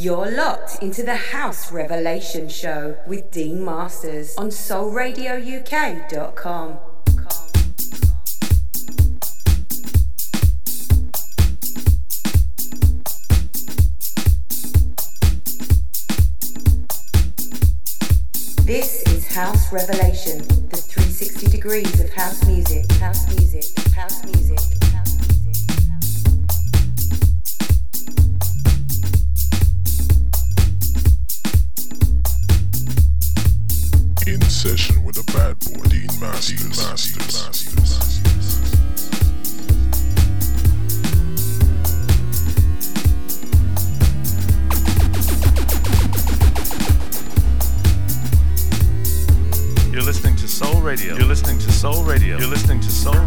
You're locked into the House Revelation Show with Dean Masters on soulradiouk.com. This is House Revelation, the 360 degrees of house music, house music, house music. You're listening to Soul Radio. You're listening to Soul Radio. You're listening to Soul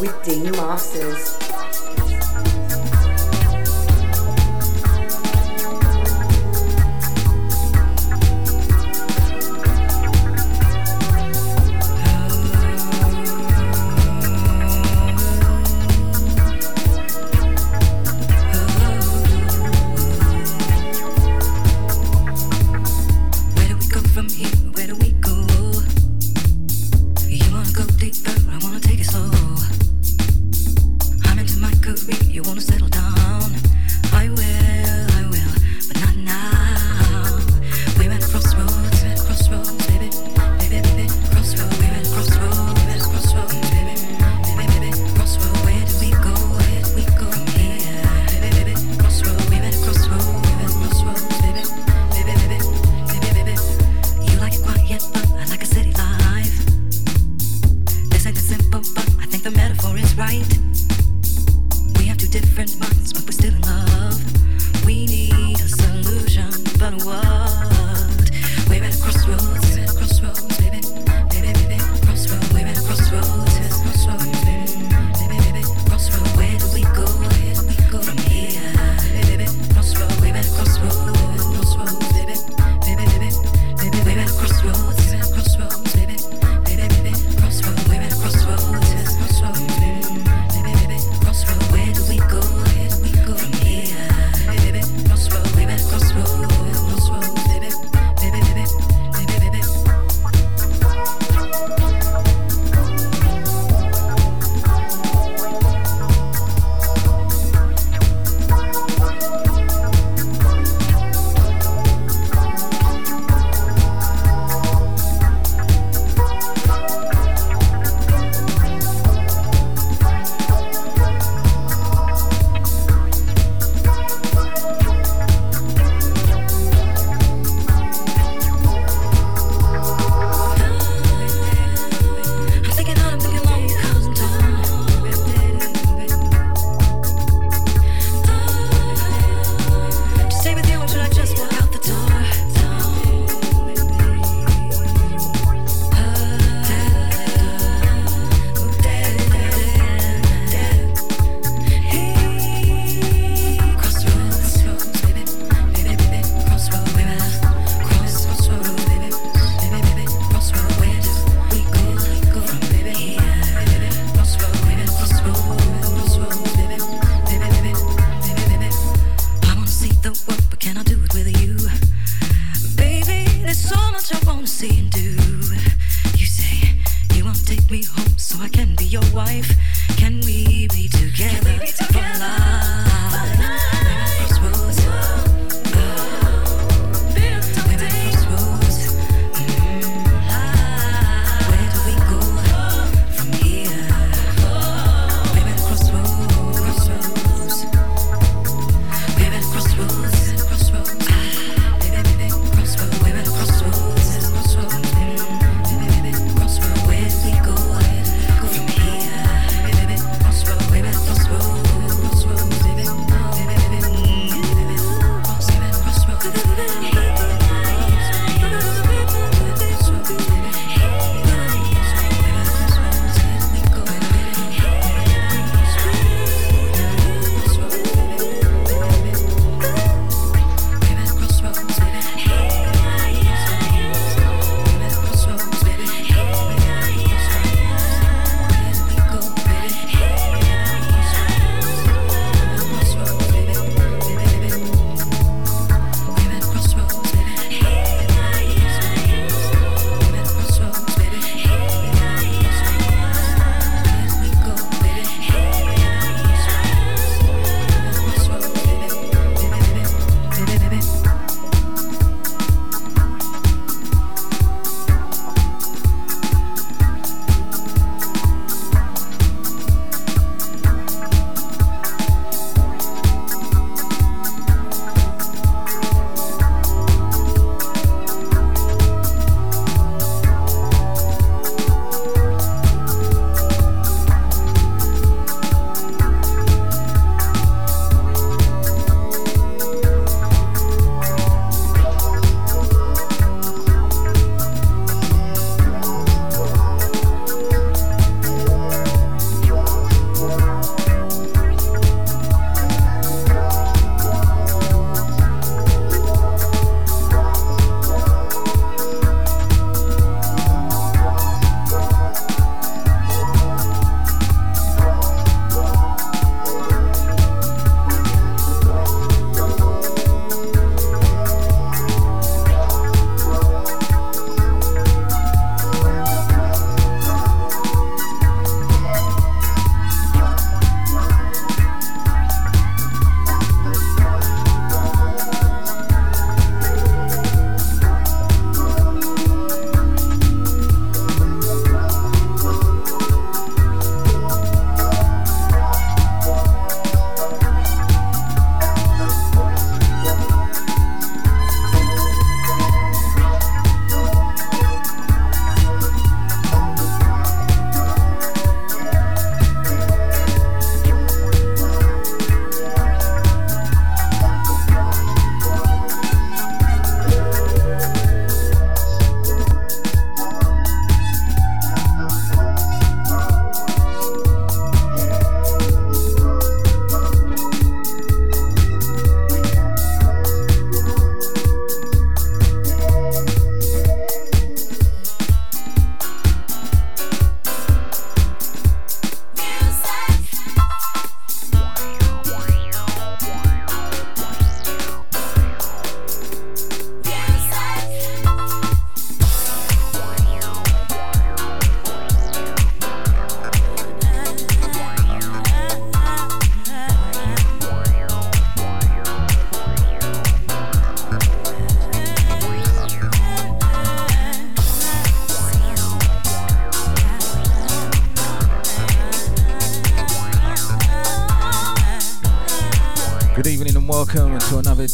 with Dean Masters.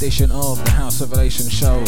Edition of the House of Revelation Show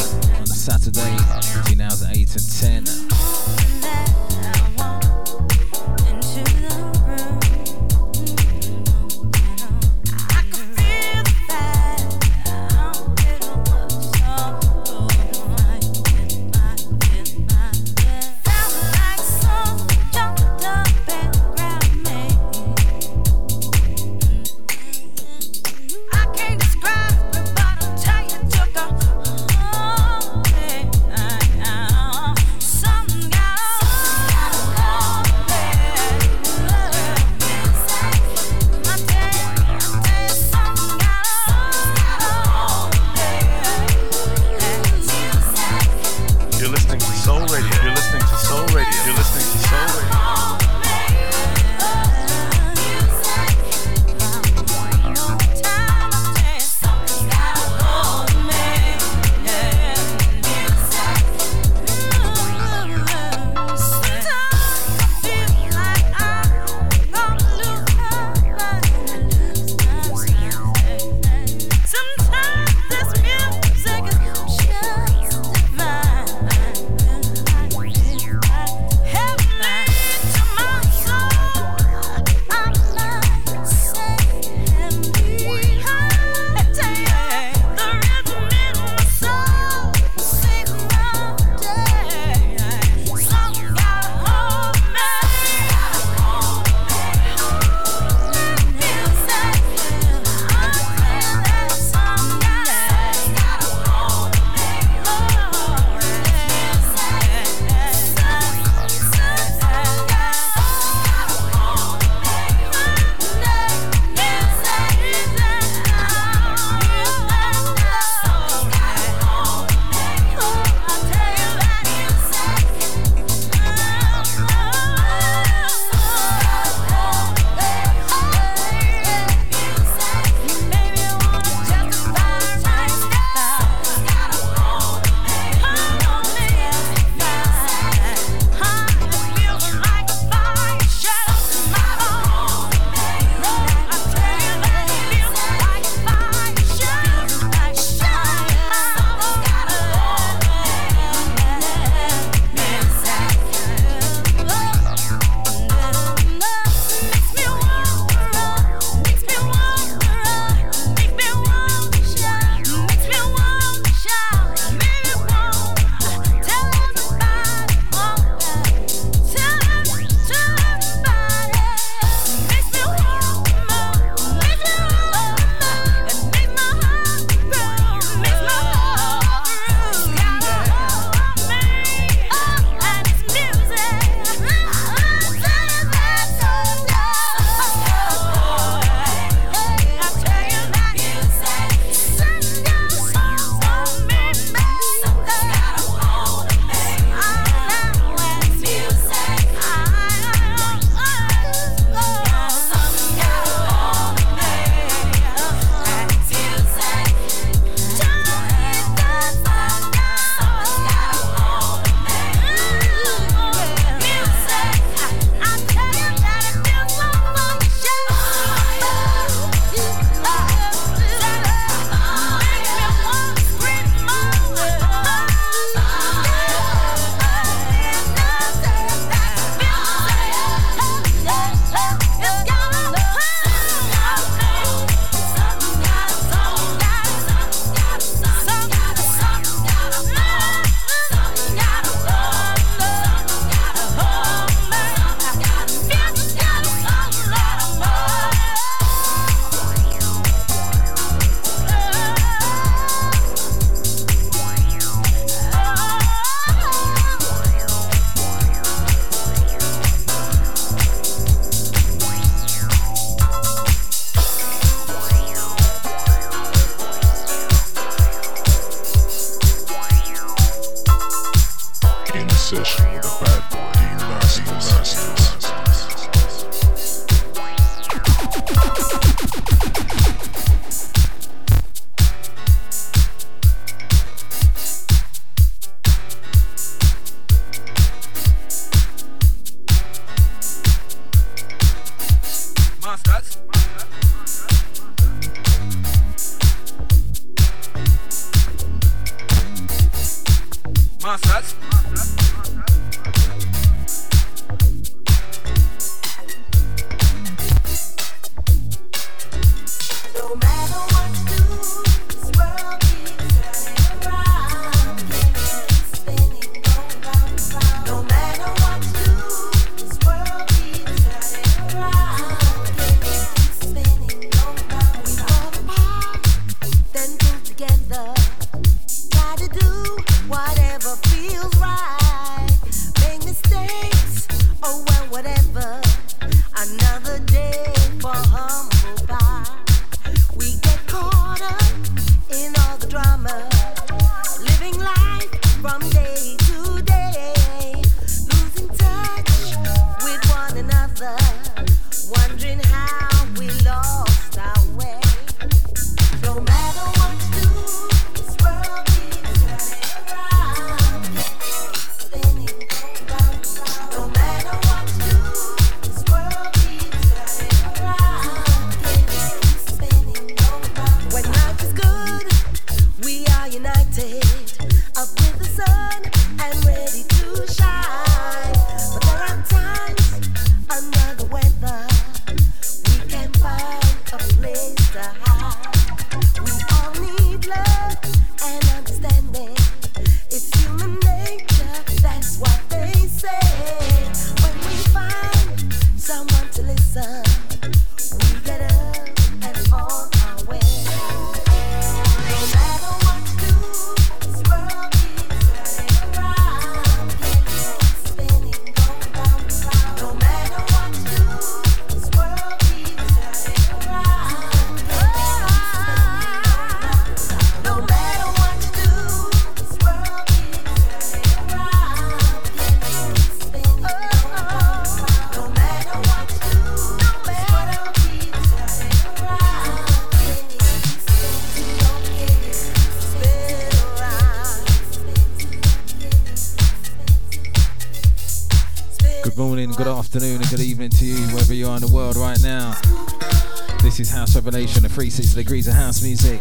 degrees of house music.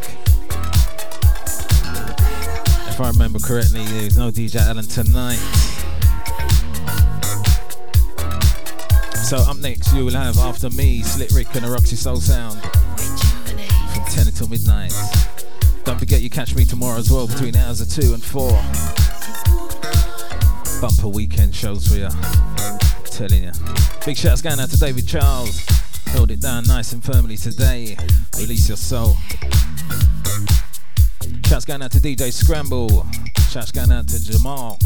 If I remember correctly, there's no DJ Allen tonight. So up next, you will have after me, Slick Rick and a Roxy Soul Sound from 10 until midnight. Don't forget you catch me tomorrow as well between hours of 2 and 4. Bumper weekend shows for you. I'm telling you. Big shouts going out to David Charles. Held it down nice and firmly today. Release your soul. Shouts going out to DJ Scramble. Shouts going out to Jamal.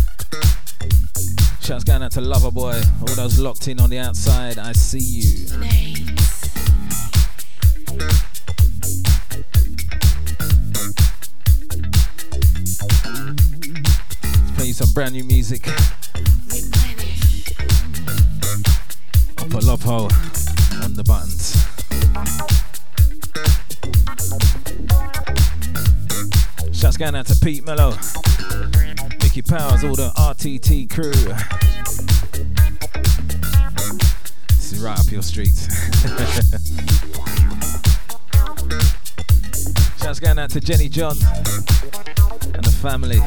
Shouts going out to Loverboy. All those locked in on the outside. I see you. Play you some brand new music. Out to Pete Mello, Mickey Powers, all the RTT crew. This is right up your street. Shouts going out to Jenny John and the family.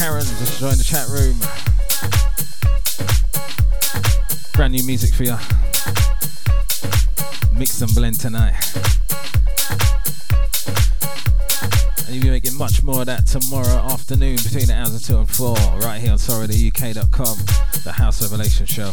Karen, just joined the chat room. Brand new music for you. Mix and blend tonight. And you'll be making much more of that tomorrow afternoon between the hours of 2 and 4, right here on SoulRadioUK.com, the House Revelation Show.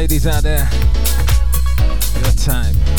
Ladies out there. Your time.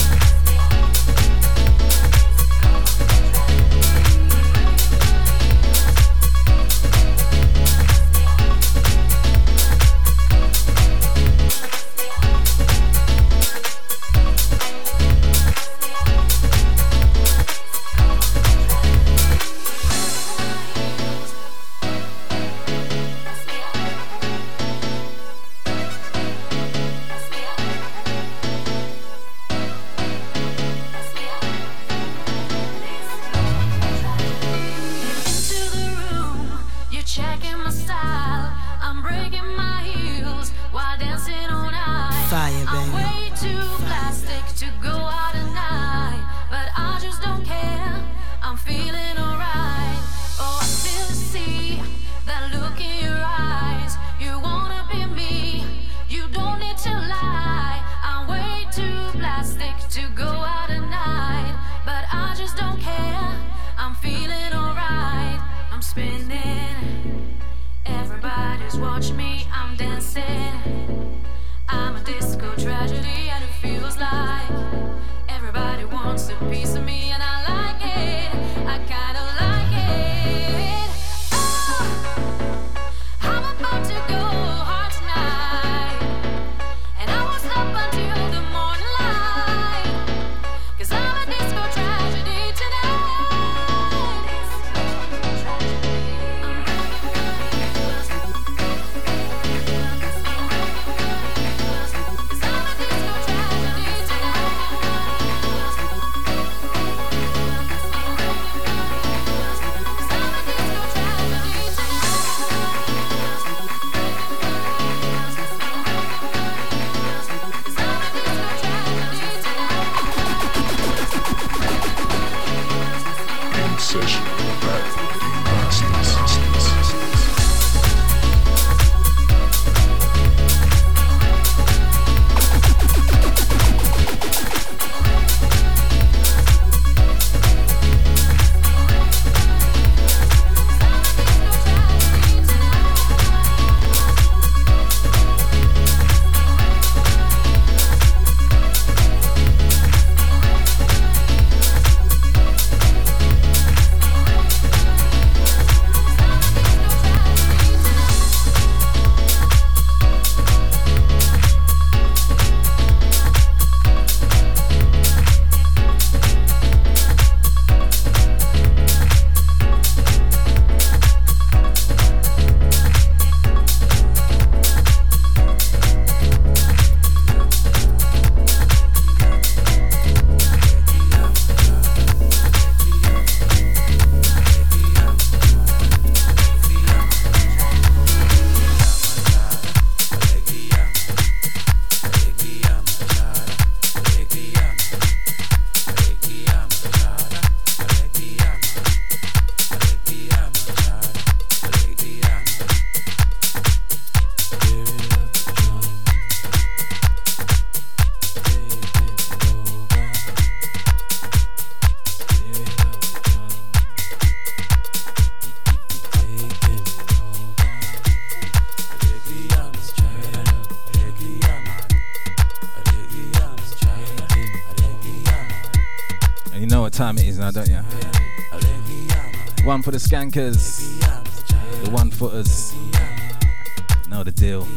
Now, don't you? One for the skankers, the one footers. Know the deal.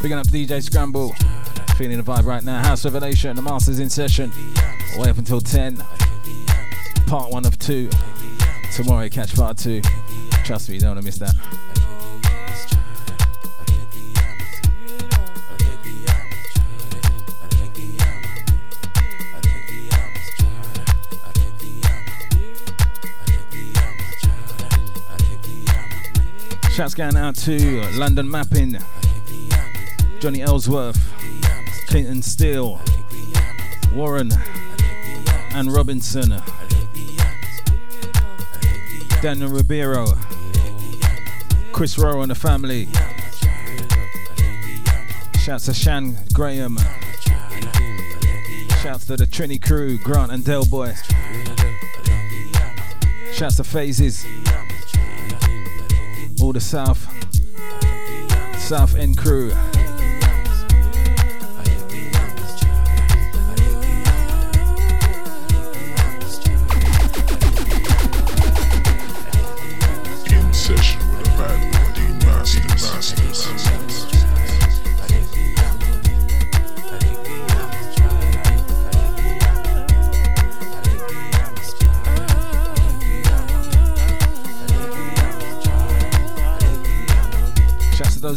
Picking up DJ Scramble. Feeling the vibe right now. House Revelation, the Masters in session. Way up until 10. Part one of two. Tomorrow catch part two. Trust me, you don't want to miss that. Shouts going out to London Mapping, Johnny Ellsworth, Clinton Steele, Warren and Robinson, Daniel Ribeiro, Chris Rowe and the family. Shouts to Shan Graham. Shouts to the Trini crew, Grant and Del Boy. Shouts to Phases all the South South End crew.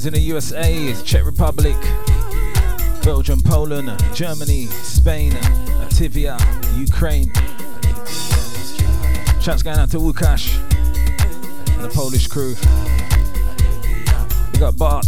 In the USA, Czech Republic, Belgium, Poland, Germany, Spain, Latvia, Ukraine. Shouts going out to Łukasz and the Polish crew. We got Bart.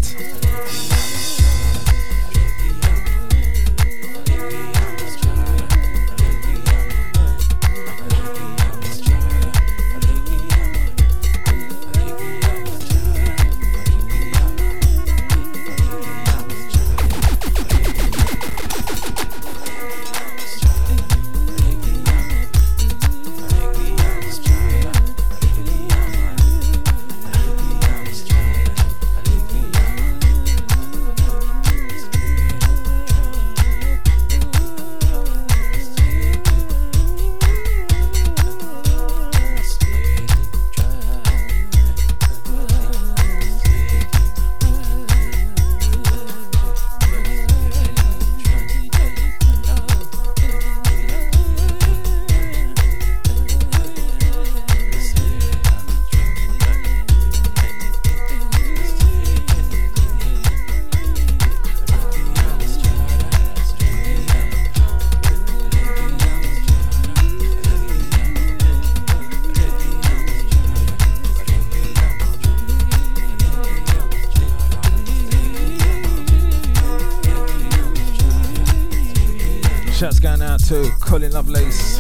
Shouts going out to Colin Lovelace,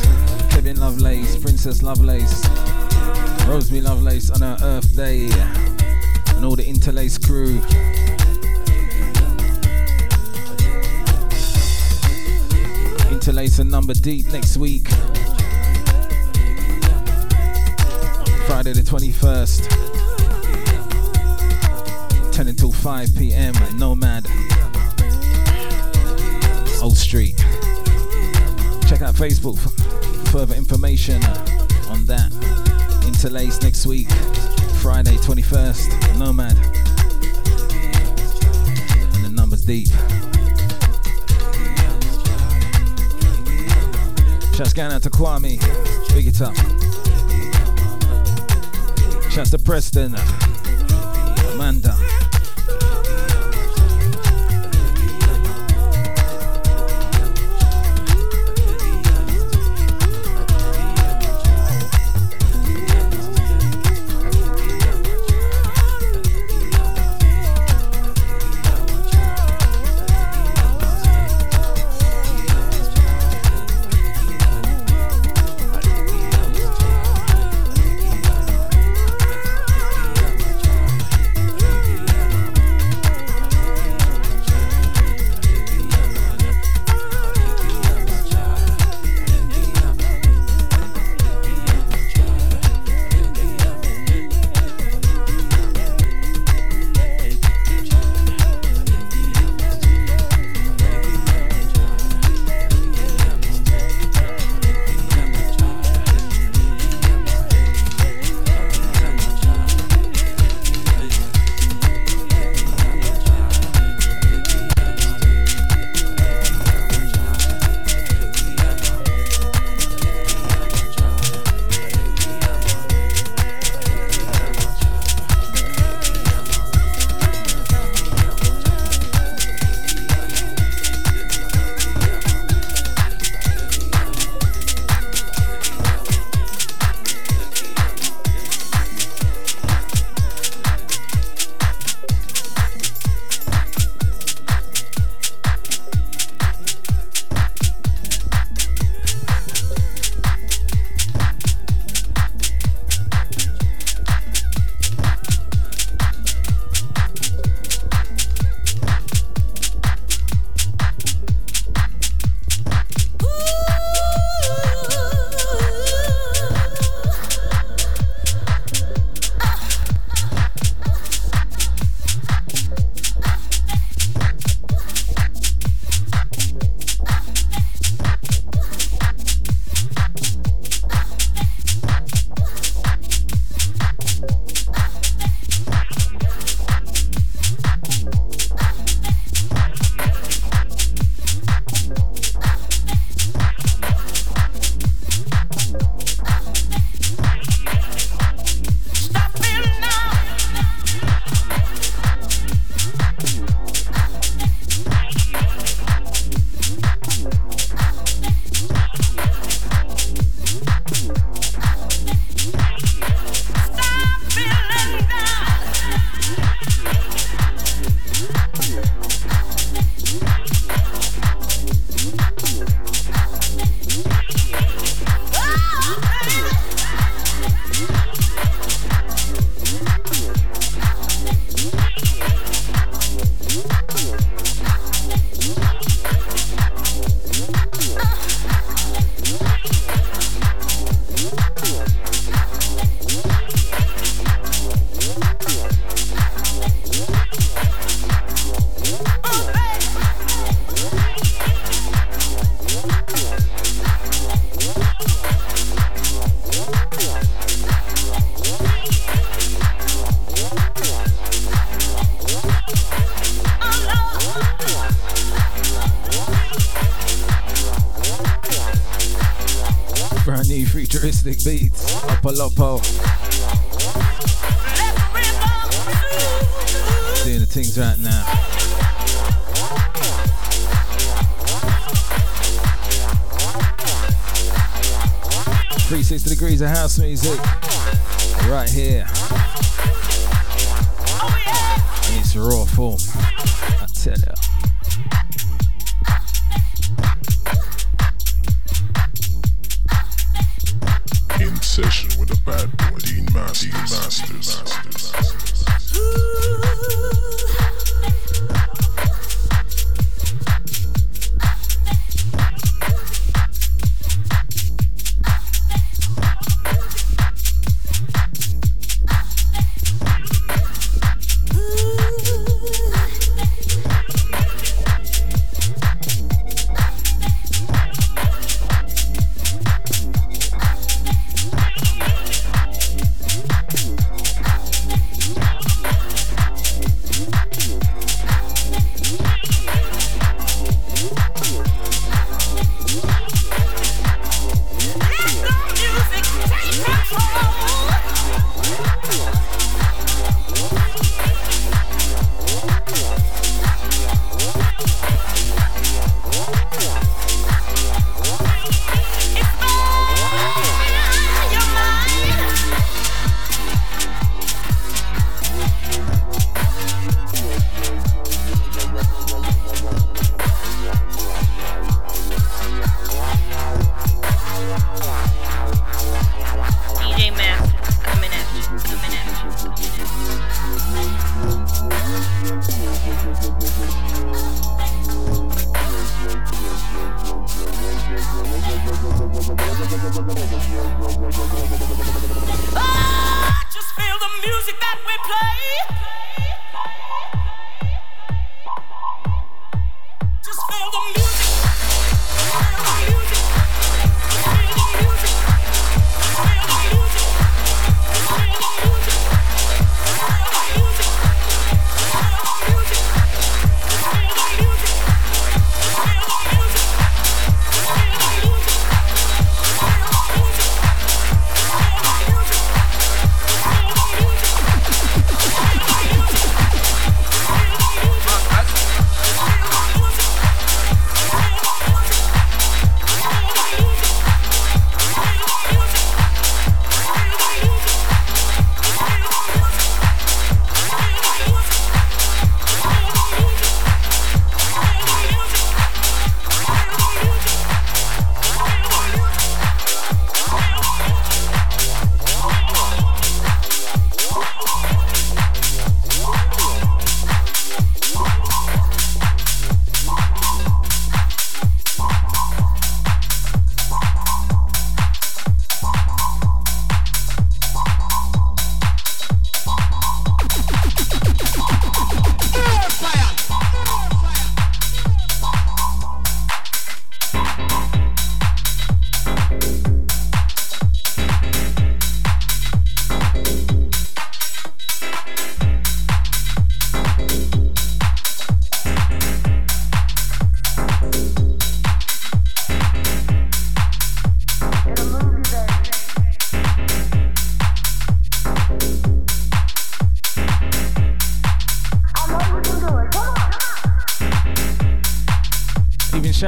Kevin Lovelace, Princess Lovelace, Rosemary Lovelace on her Earth Day, and all the Interlace crew. Interlace and Number Deep next week. Friday the 21st. 10 until 5 p.m. Nomad. Old Street. Check out Facebook for further information on that. Interlace next week, Friday 21st, Nomad. And the numbers deep. Shouts going out to Kwame, big it up. Shouts to Preston, Amanda.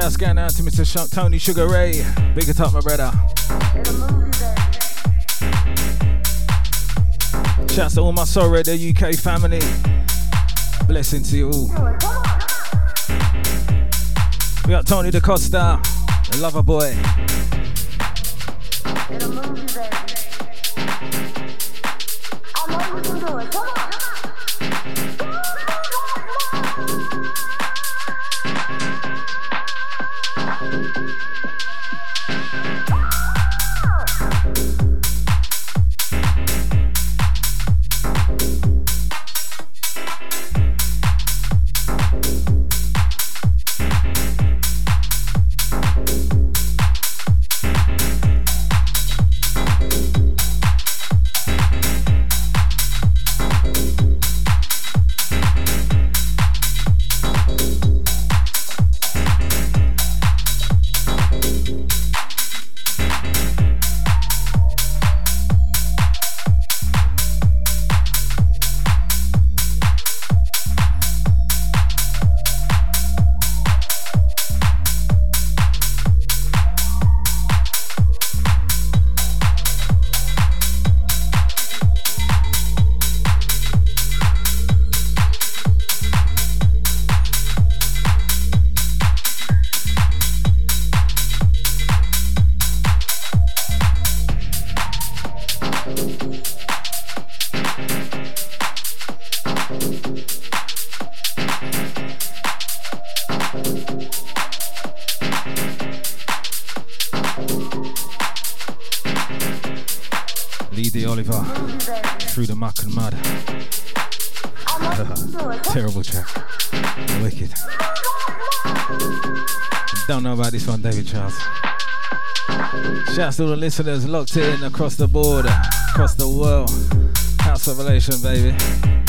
Shouts scan out to Mr. Tony Sugar Ray. Big it my brother. Shouts to all my Soul UK family. Blessing to you all. We got Tony DaCosta, the lover boy. listeners locked in across the board, across the world. House Revelation, baby.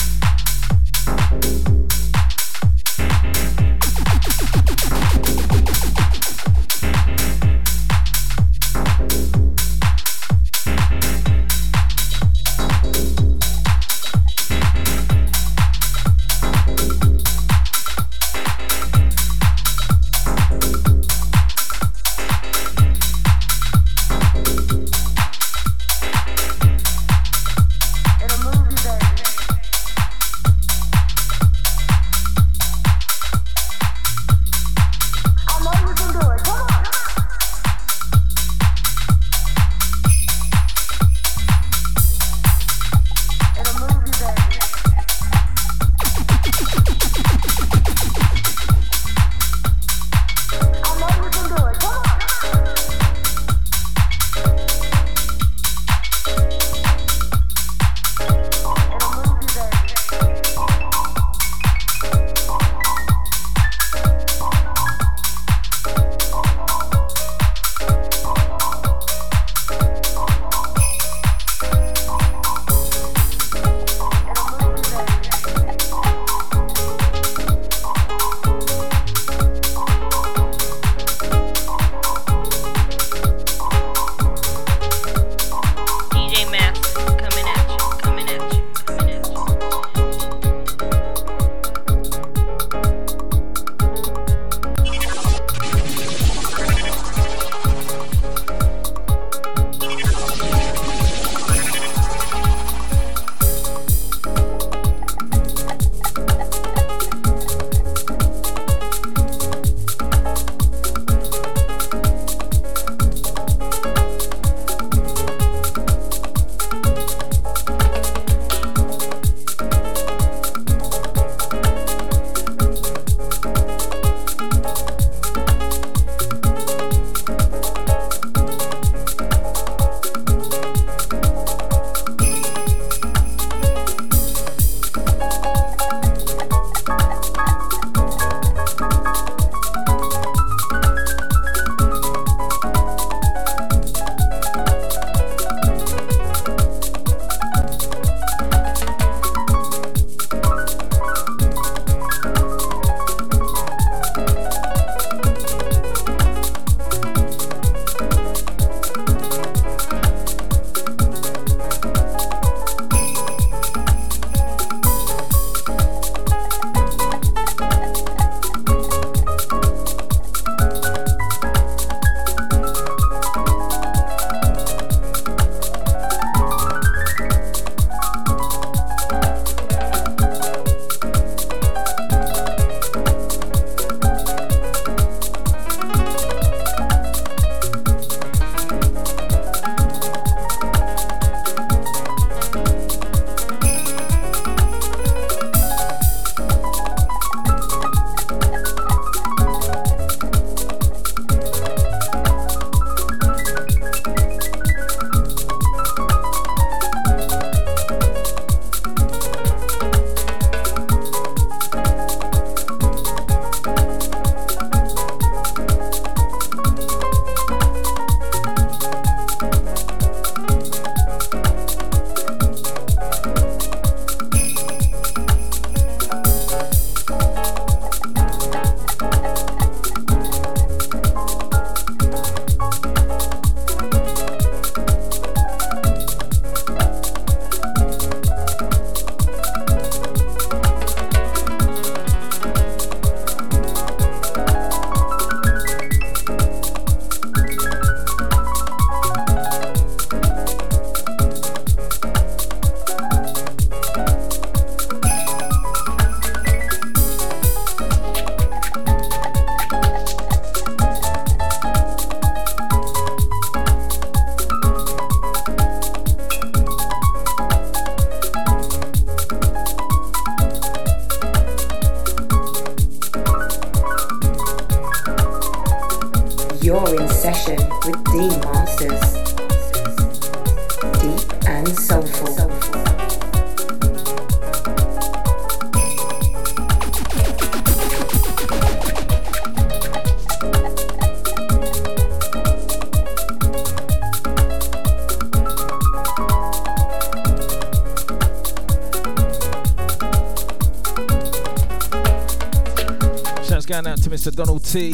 Mr. Donald T.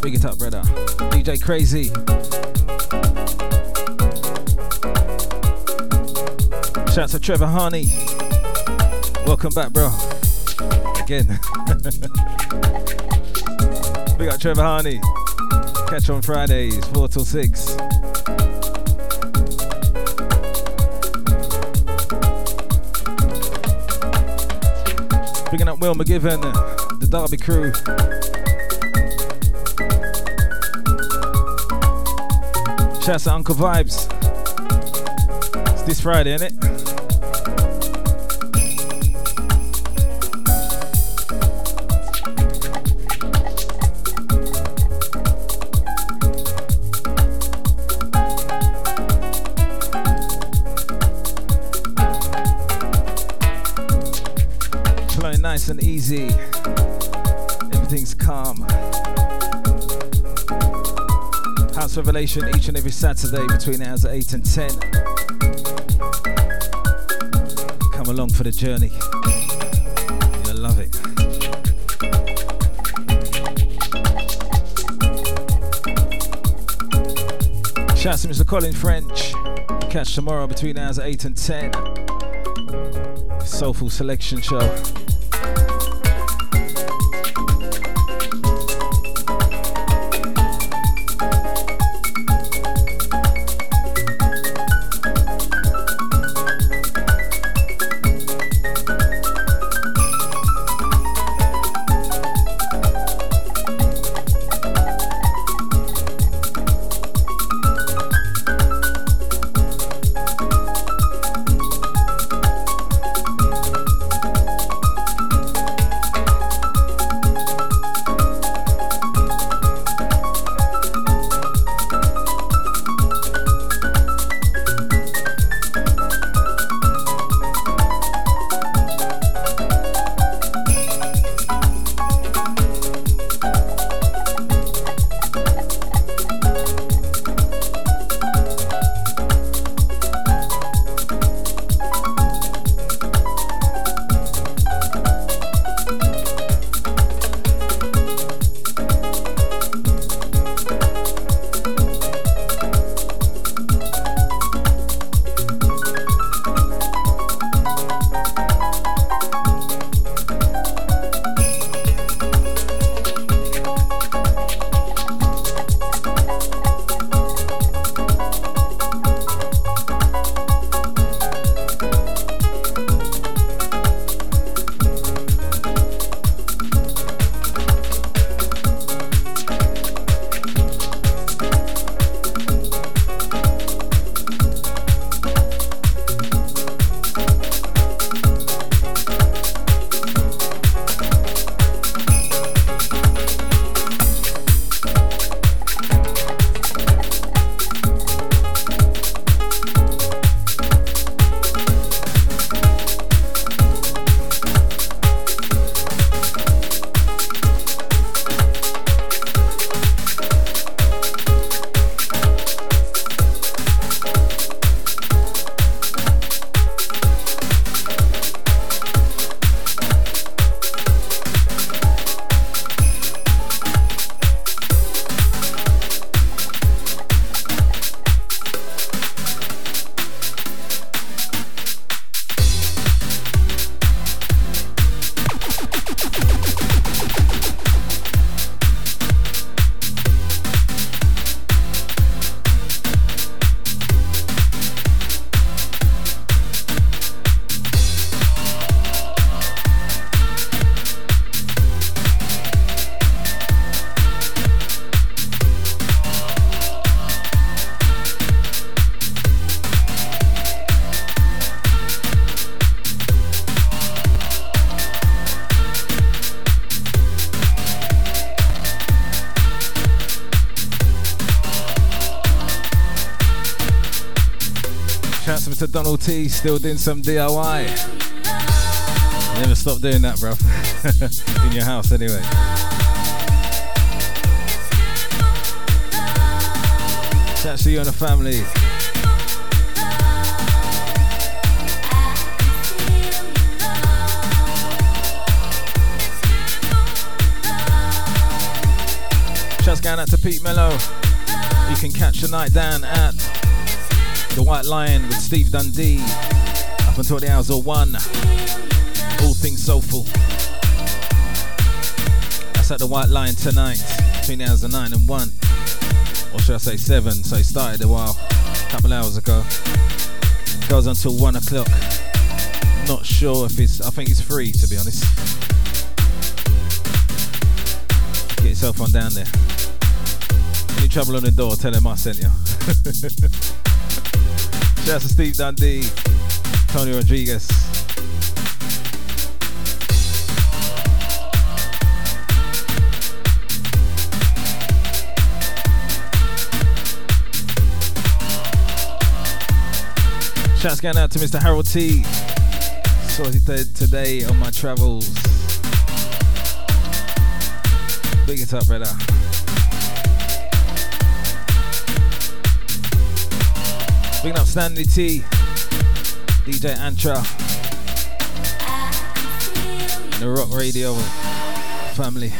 Big it up, brother. DJ Crazy. Shouts to Trevor Harney. Welcome back, bro. Again. Big up Trevor Harney. Catch on Fridays, 4 till 6. Will McGivern, the Derby crew. Shouts to Uncle Vibes. It's this Friday, isn't it? Revelation each and every Saturday between hours of 8 and 10. Come along for the journey. You'll love it. Shouts to Mr. Colin French. Catch tomorrow between hours of 8 and 10. Soulful Selection Show. To T, still doing some DIY. Never stop doing that, bro. In your house, anyway. Shouts to you and the family. Shouts going out to Pete Mello. You can catch the night down at the White Lion with Steve Dundee up until the hours of one. All things soulful. That's at the White Lion tonight between the hours of nine and one. Or should I say seven? So it started a while, a couple hours ago. Goes until one o'clock. Not sure if it's, I think it's free to be honest. Get yourself on down there. Any trouble on the door, tell him I sent you. Shout out to Steve Dundee, Tony Rodriguez. Shouts going out to Mr. Harold T. Saw he did today on my travels. Big it up, brother. Big up Stanley T. DJ Antra. The Rock Radio family.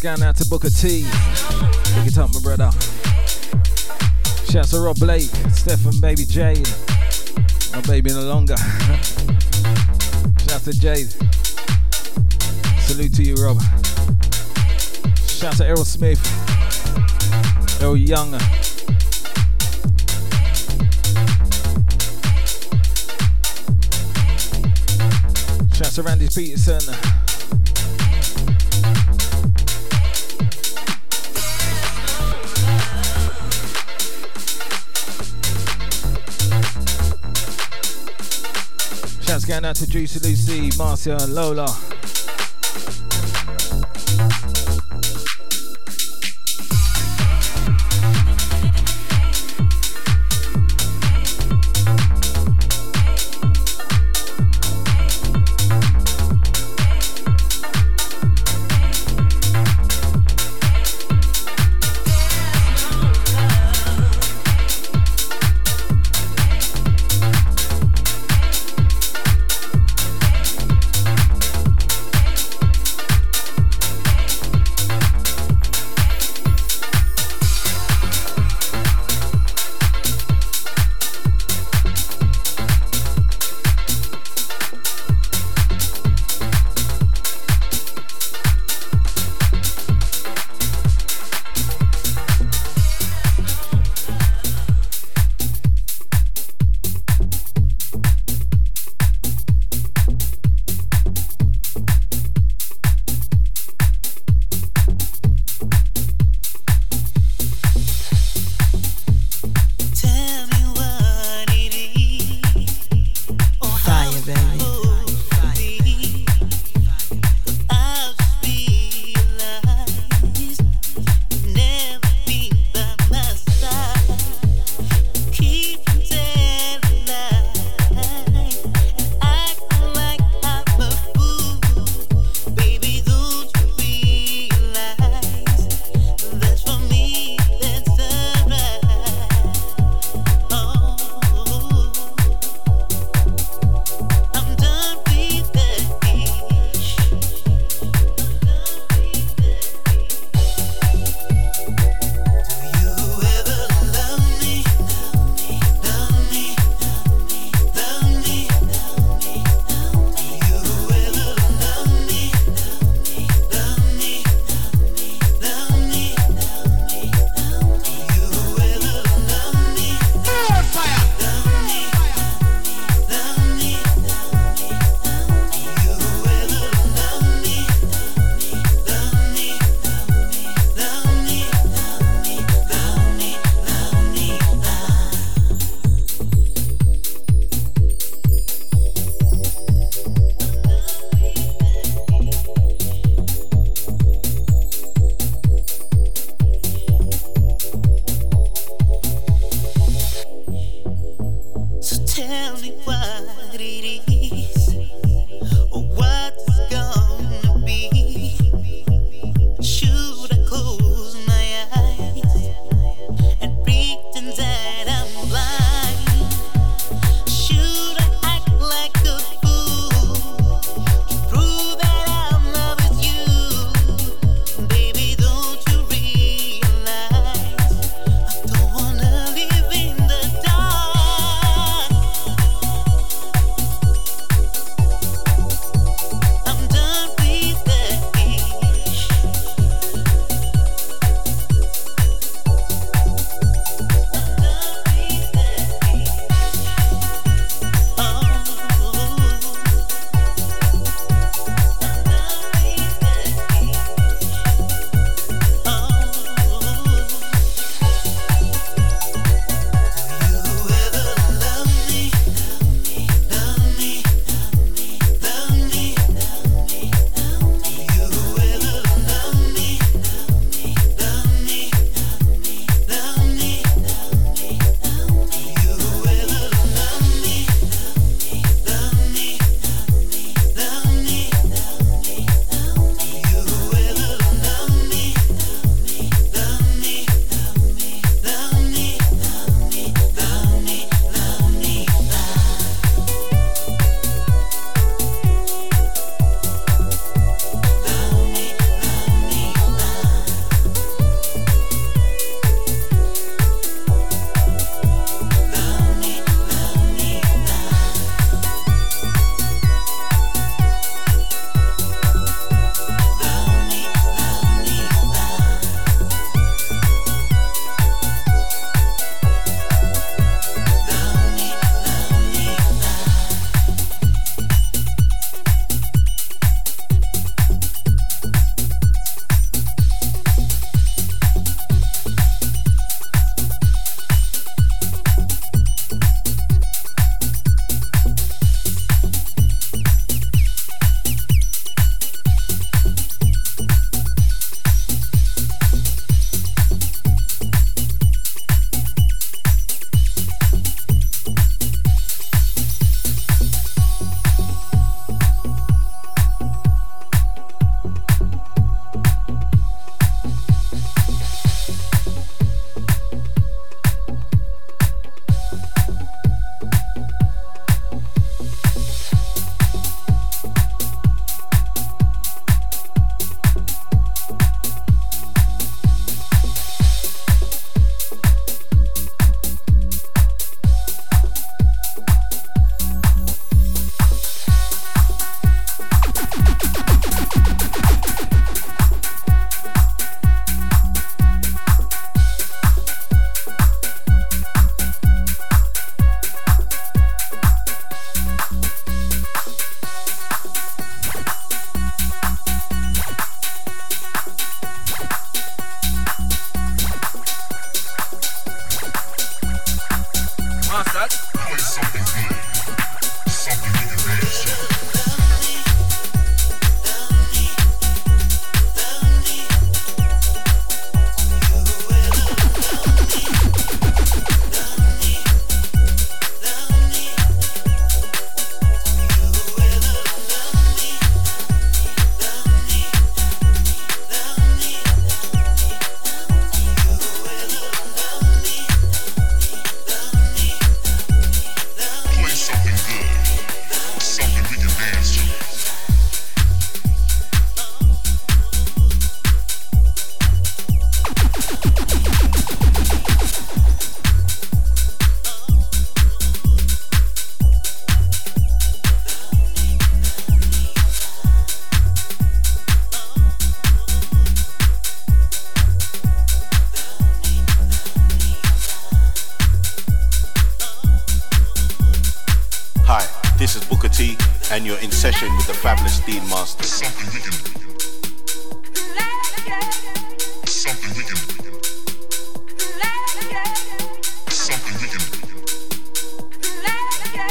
Shouts going out to Booker T. Pick it up, my brother. Shouts to Rob Blake, Stefan, baby Jade. My baby no longer. Shouts to Jade. Salute to you, Rob. Shouts to Errol Smith. Errol Young. Shouts to Randy Peterson. Out to Juicy Lucy, Marcia, and Lola.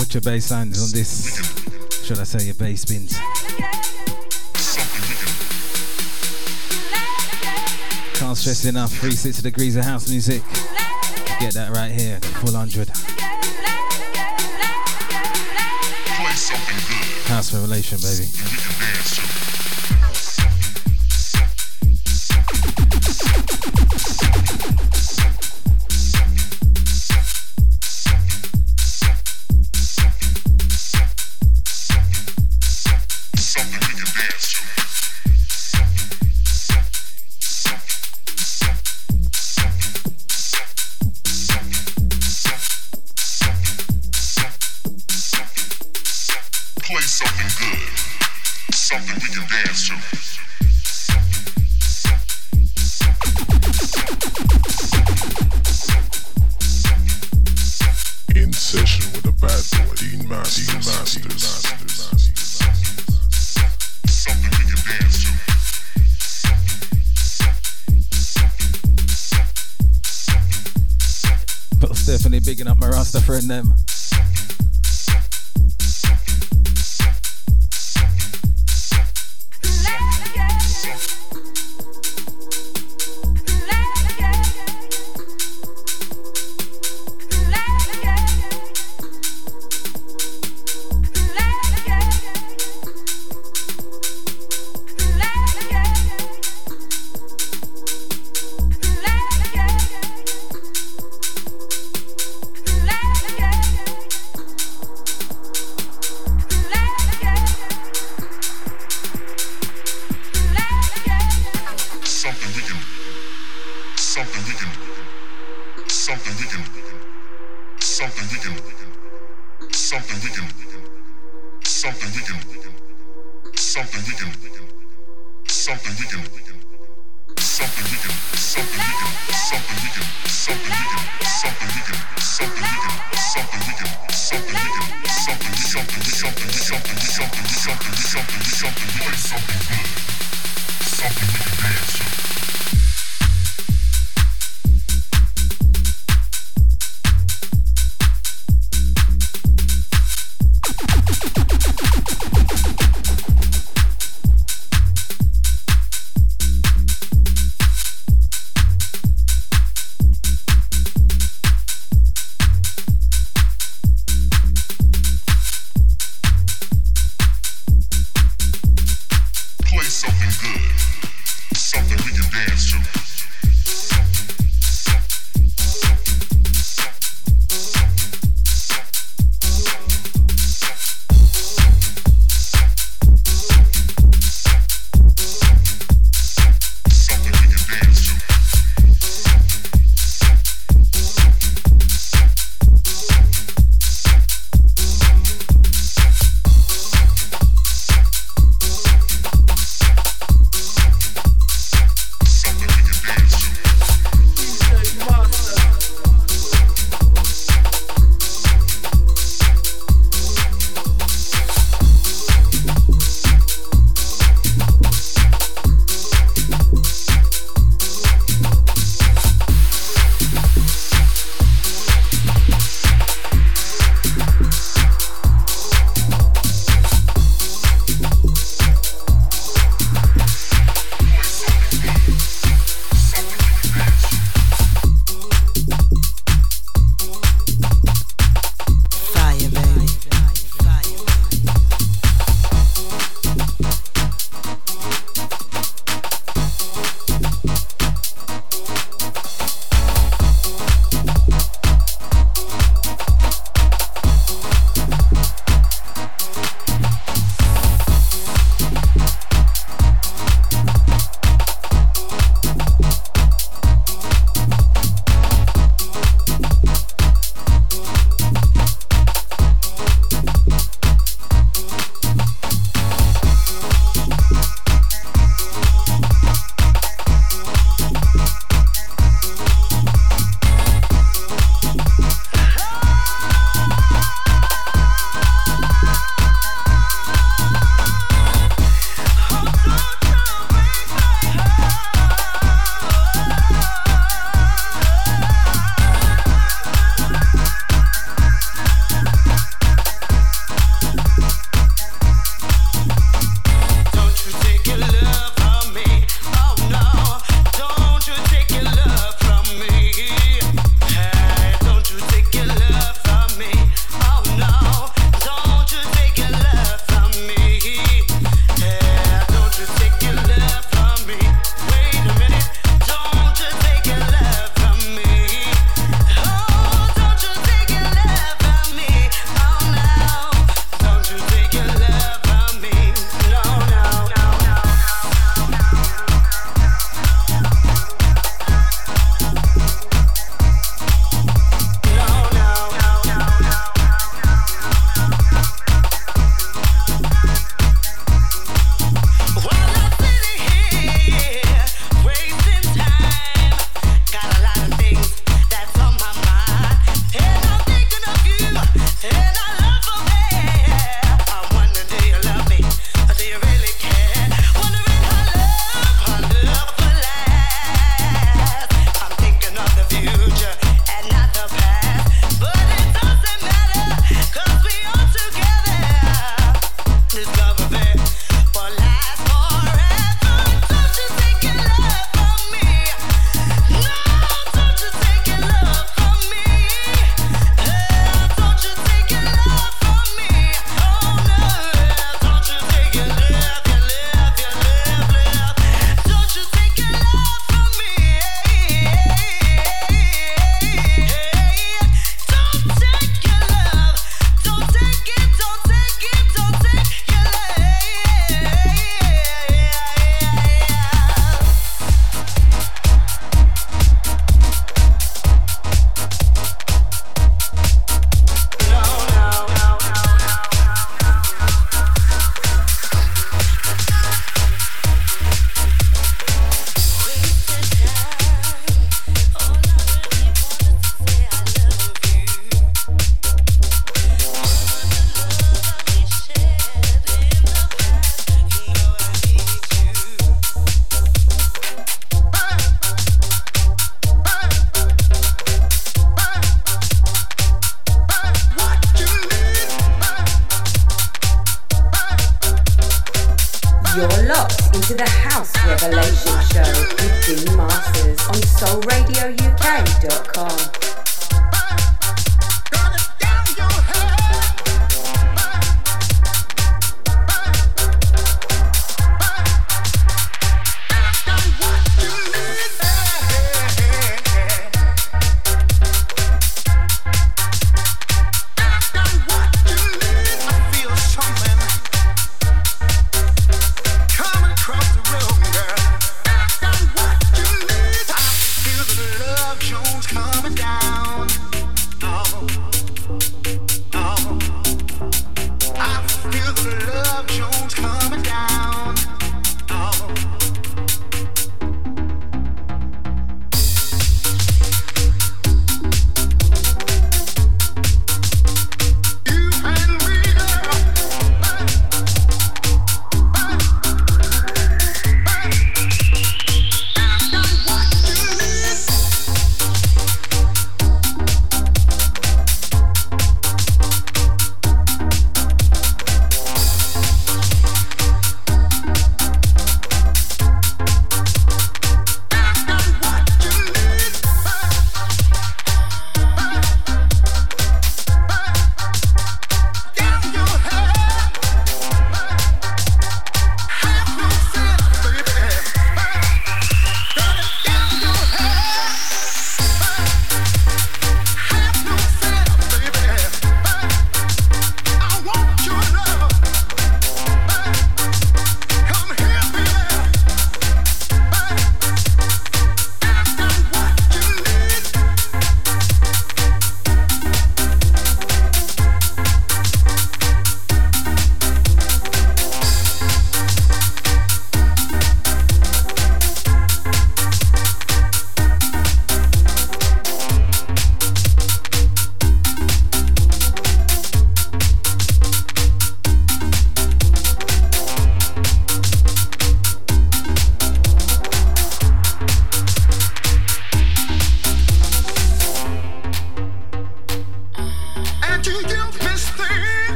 Watch your bass lines on this. Should I say your bass bins? Can't stress enough. 360 degrees of house music. Get that right here. Full 100. House revelation, baby.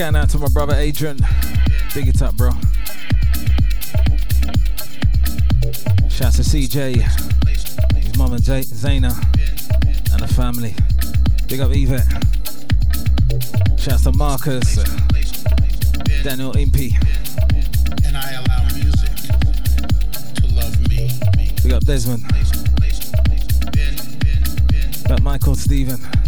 going out to my brother Adrian. Big it up, bro. Shout to CJ, his mom and J- Zaina, and the family. Big up Yvette. Shout to Marcus, Daniel Impey. And I allow music to love me. Big up Desmond. Big up Michael Stephen.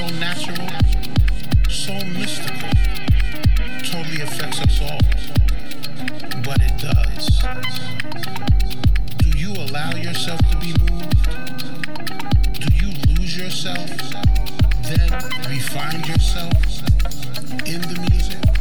so natural, so mystical, totally affects us all. But it does. Do you allow yourself to be moved? Do you lose yourself? Then refine yourself in the music?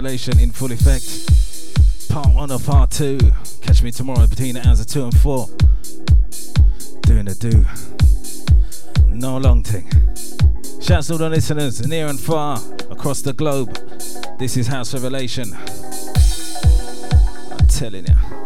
Revelation in full effect. Part one of part two. Catch me tomorrow between the hours of two and four. Doing the do. No long thing. Shouts to all the listeners near and far across the globe. This is House Revelation. I'm telling ya.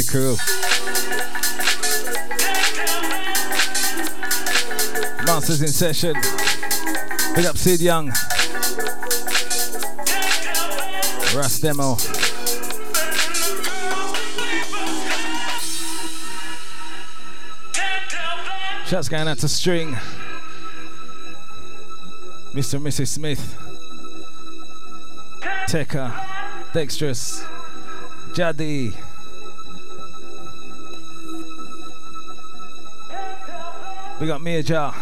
Conganate crew. Masters in session. Big up Sid Young. Ras Demo. Shouts going out to String. Mr. and Mrs. Smith. Tekka. Dexterous. Jadi. We got Mia Jar.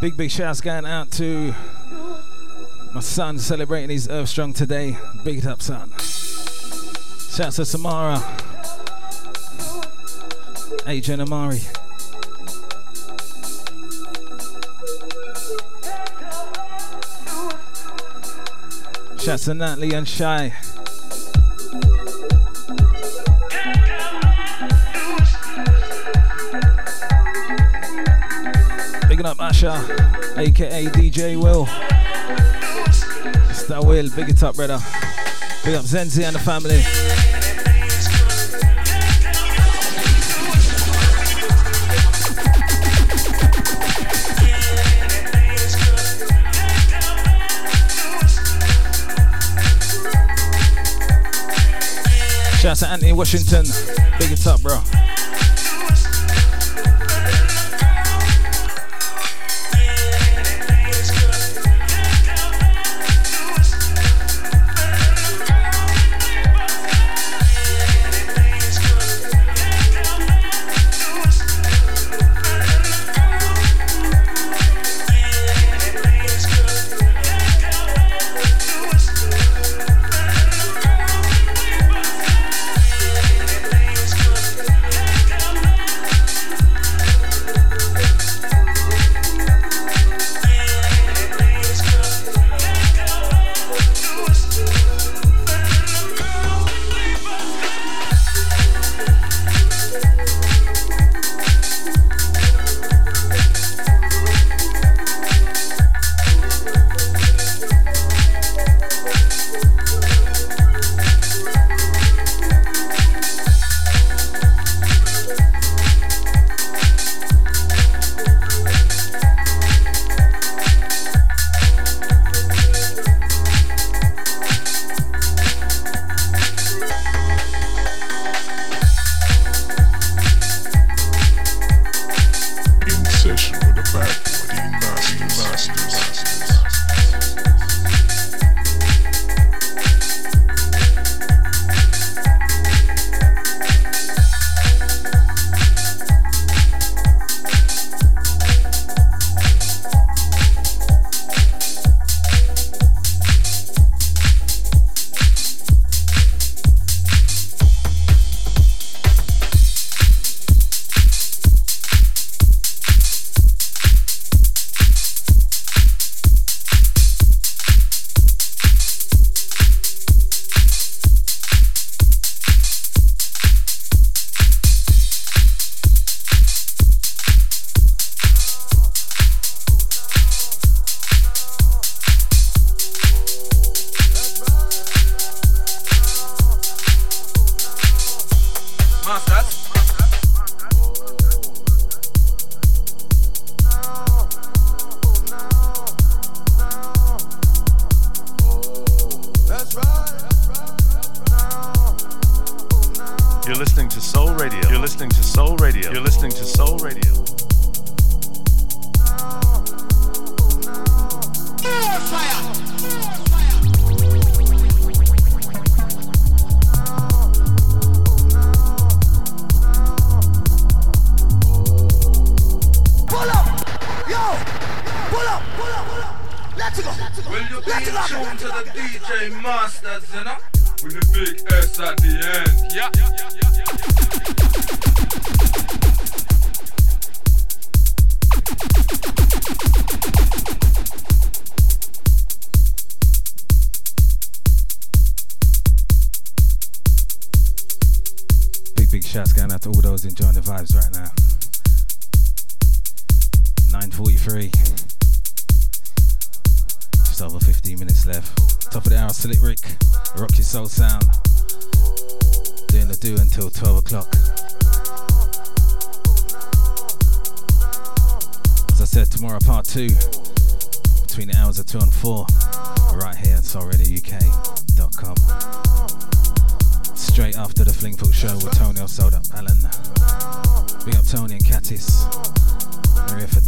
Big, big shouts going out to my son celebrating his Earth Strong today. Big it up, son. Shouts to Samara, Adrian Amari. Shouts to Natalie and Shy. Aka DJ Will. Mr. Will, big it up, brother. Big up Zenzi and the family. Shout out to Anthony Washington. Big it up, bro.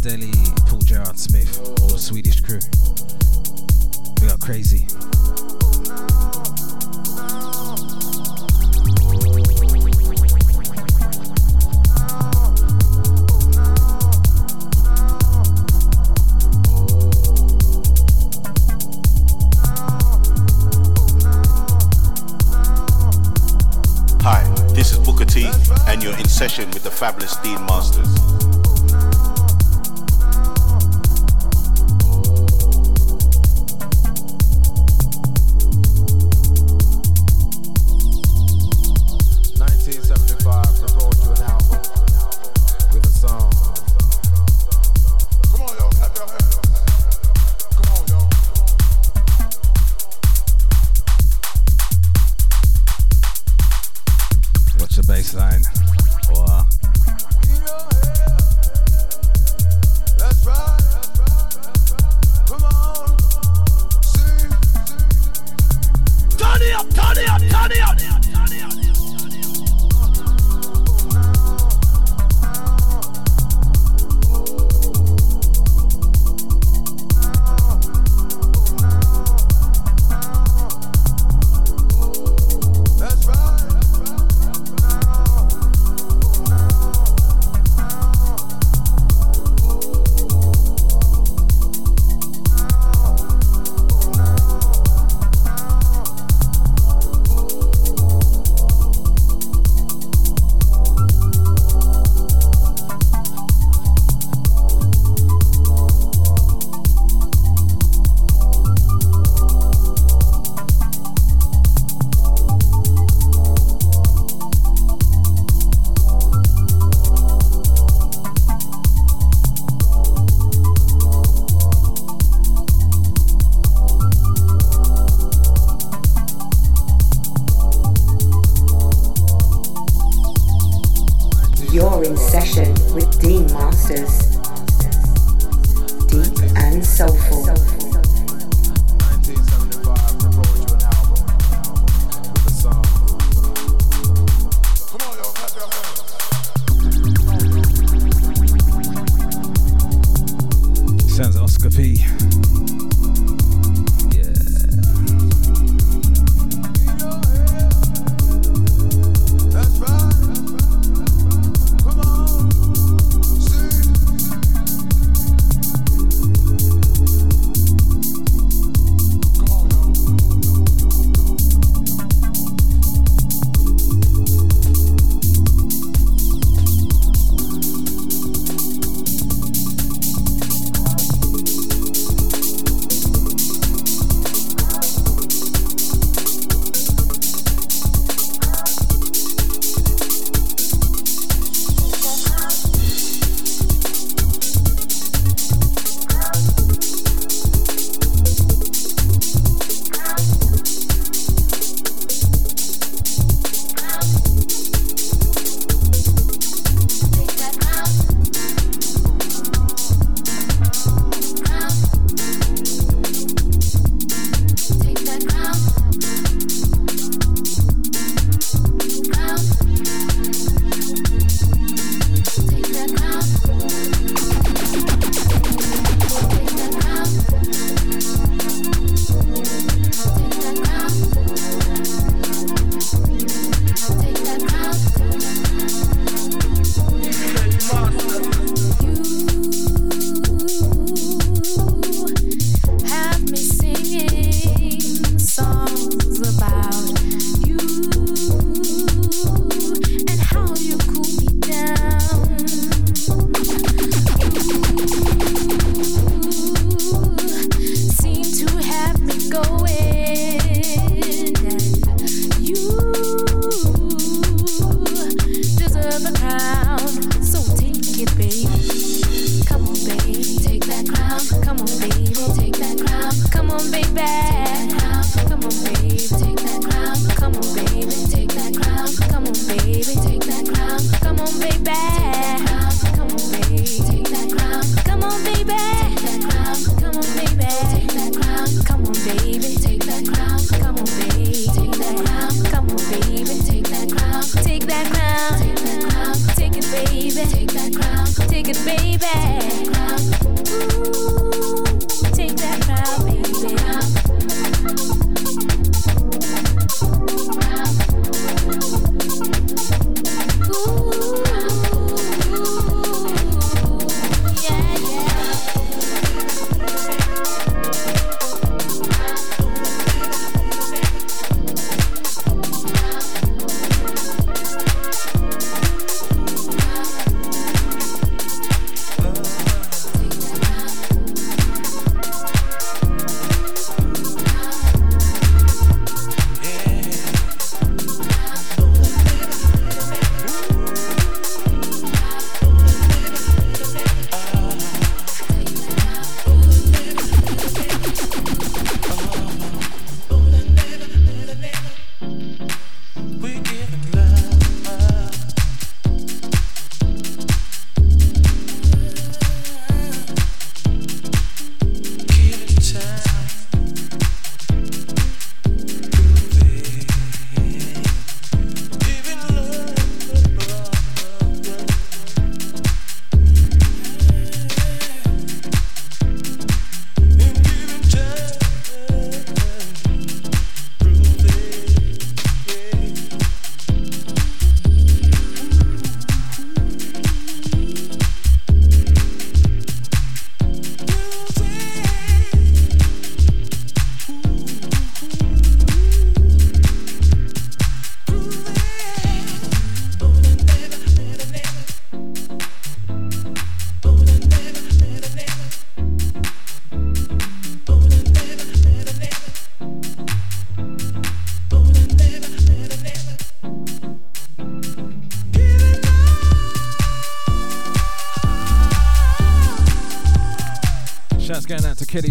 Deli, Paul Gerard Smith, all the Swedish crew. We got crazy. Hi, this is Booker T, and you're in session with the fabulous Dean Masters.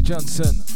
Johnson.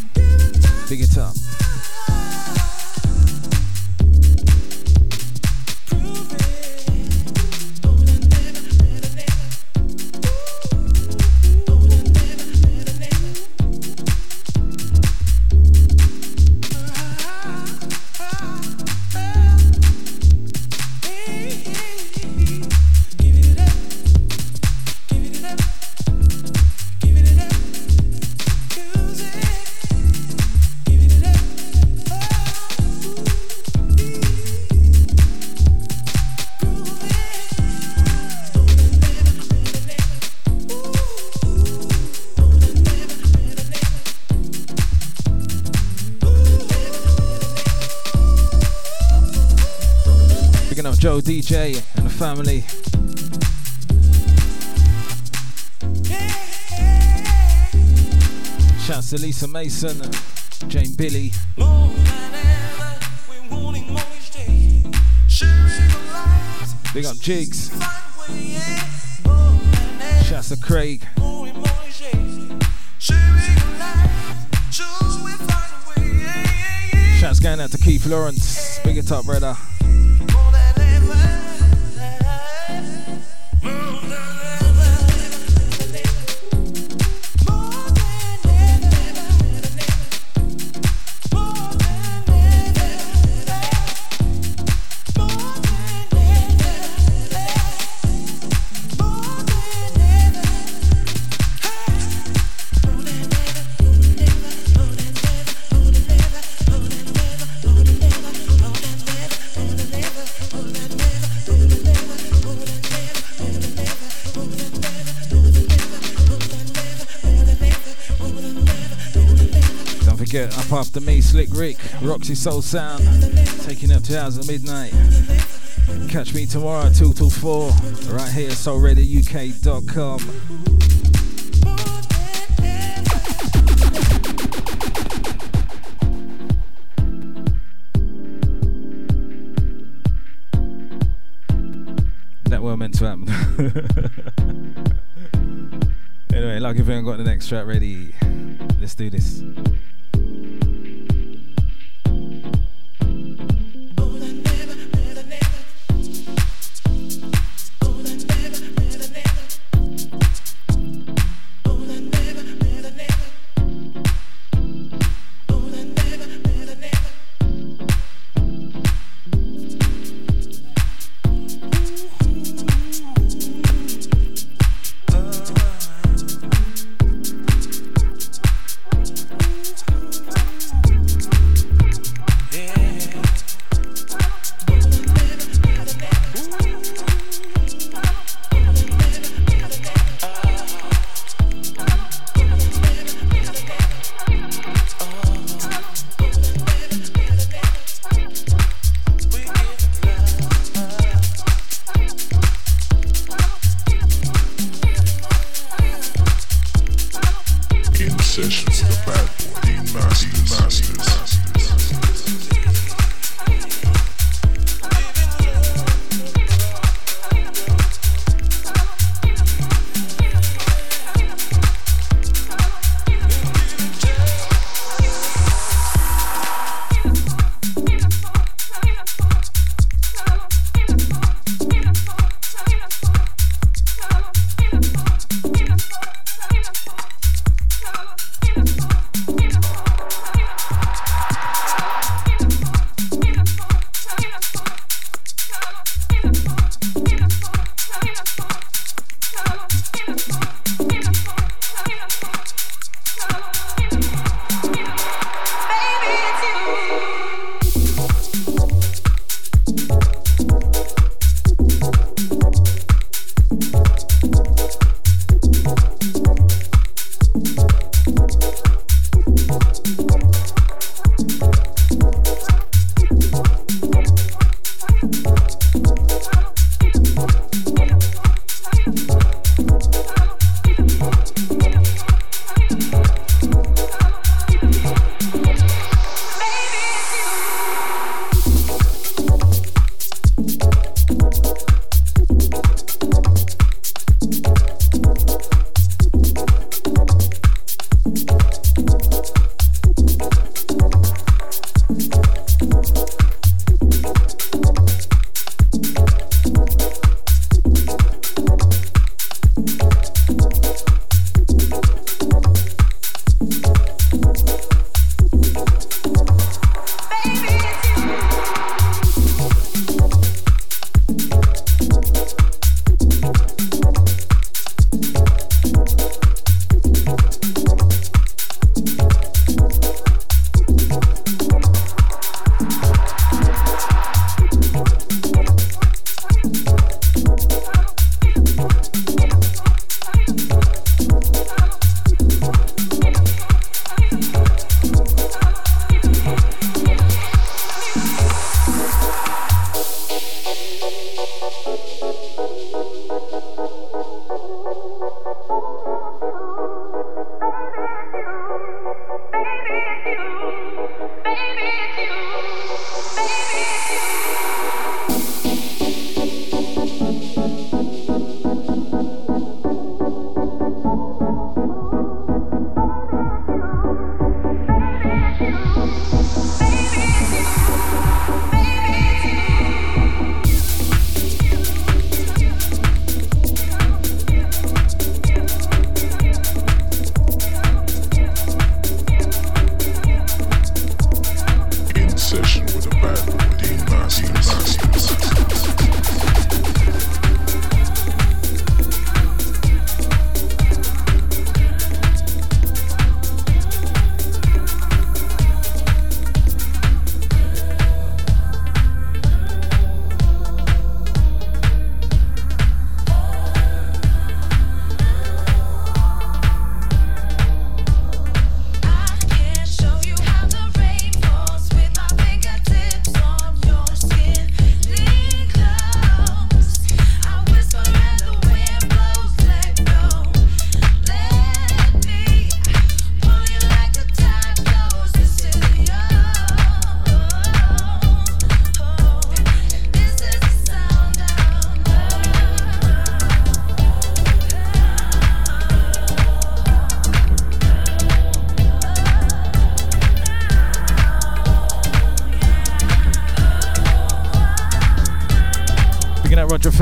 Joe DJ and the family. Shouts to Lisa Mason, Jane Billy. Big up Jigs. Shouts to Craig. Shouts going out to Keith Lawrence. Big it up, brother. After me, Slick Rick, Roxy Soul Sound, taking up to hours of midnight. Catch me tomorrow, 2 till 4, right here, soulradiouk.com. That weren't meant to happen. anyway, like if you haven't got the next track ready, let's do this.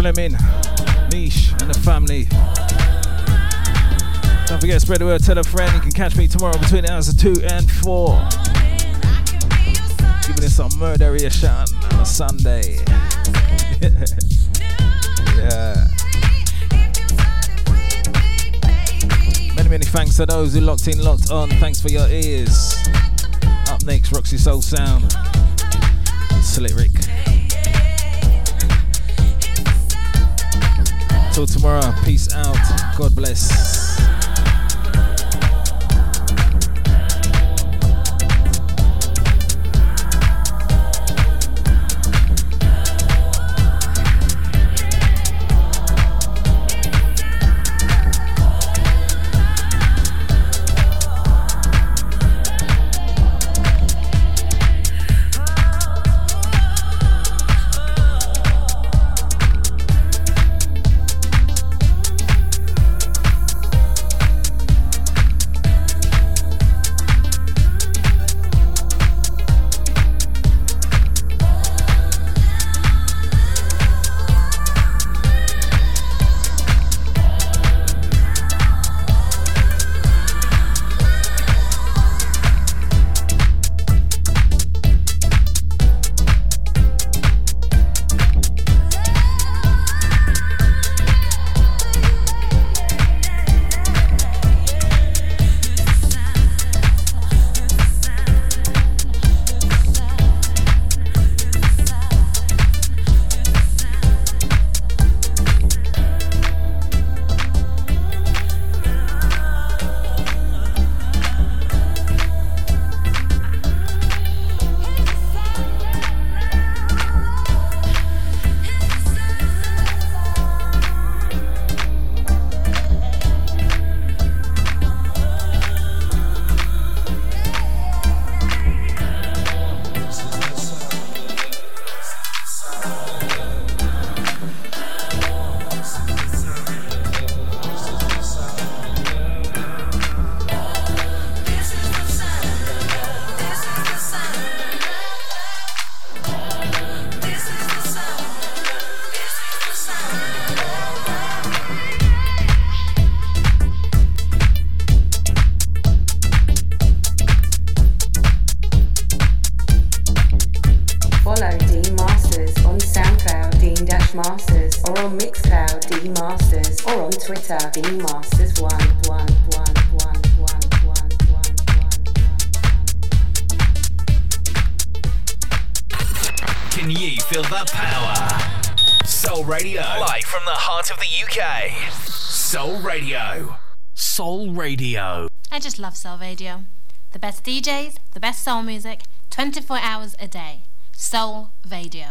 Fleming, Niche, and the family. Don't forget, to spread the word, tell a friend. You can catch me tomorrow between the hours of 2 and 4. Giving it some murder murderation on a Sunday. yeah. Many, many thanks to those who locked in, locked on. Thanks for your ears. Up next, Roxy Soul Sound. Slick Rick. Till tomorrow, peace out. God bless. Love Soul Radio. The best DJs, the best soul music, 24 hours a day. Soul Radio.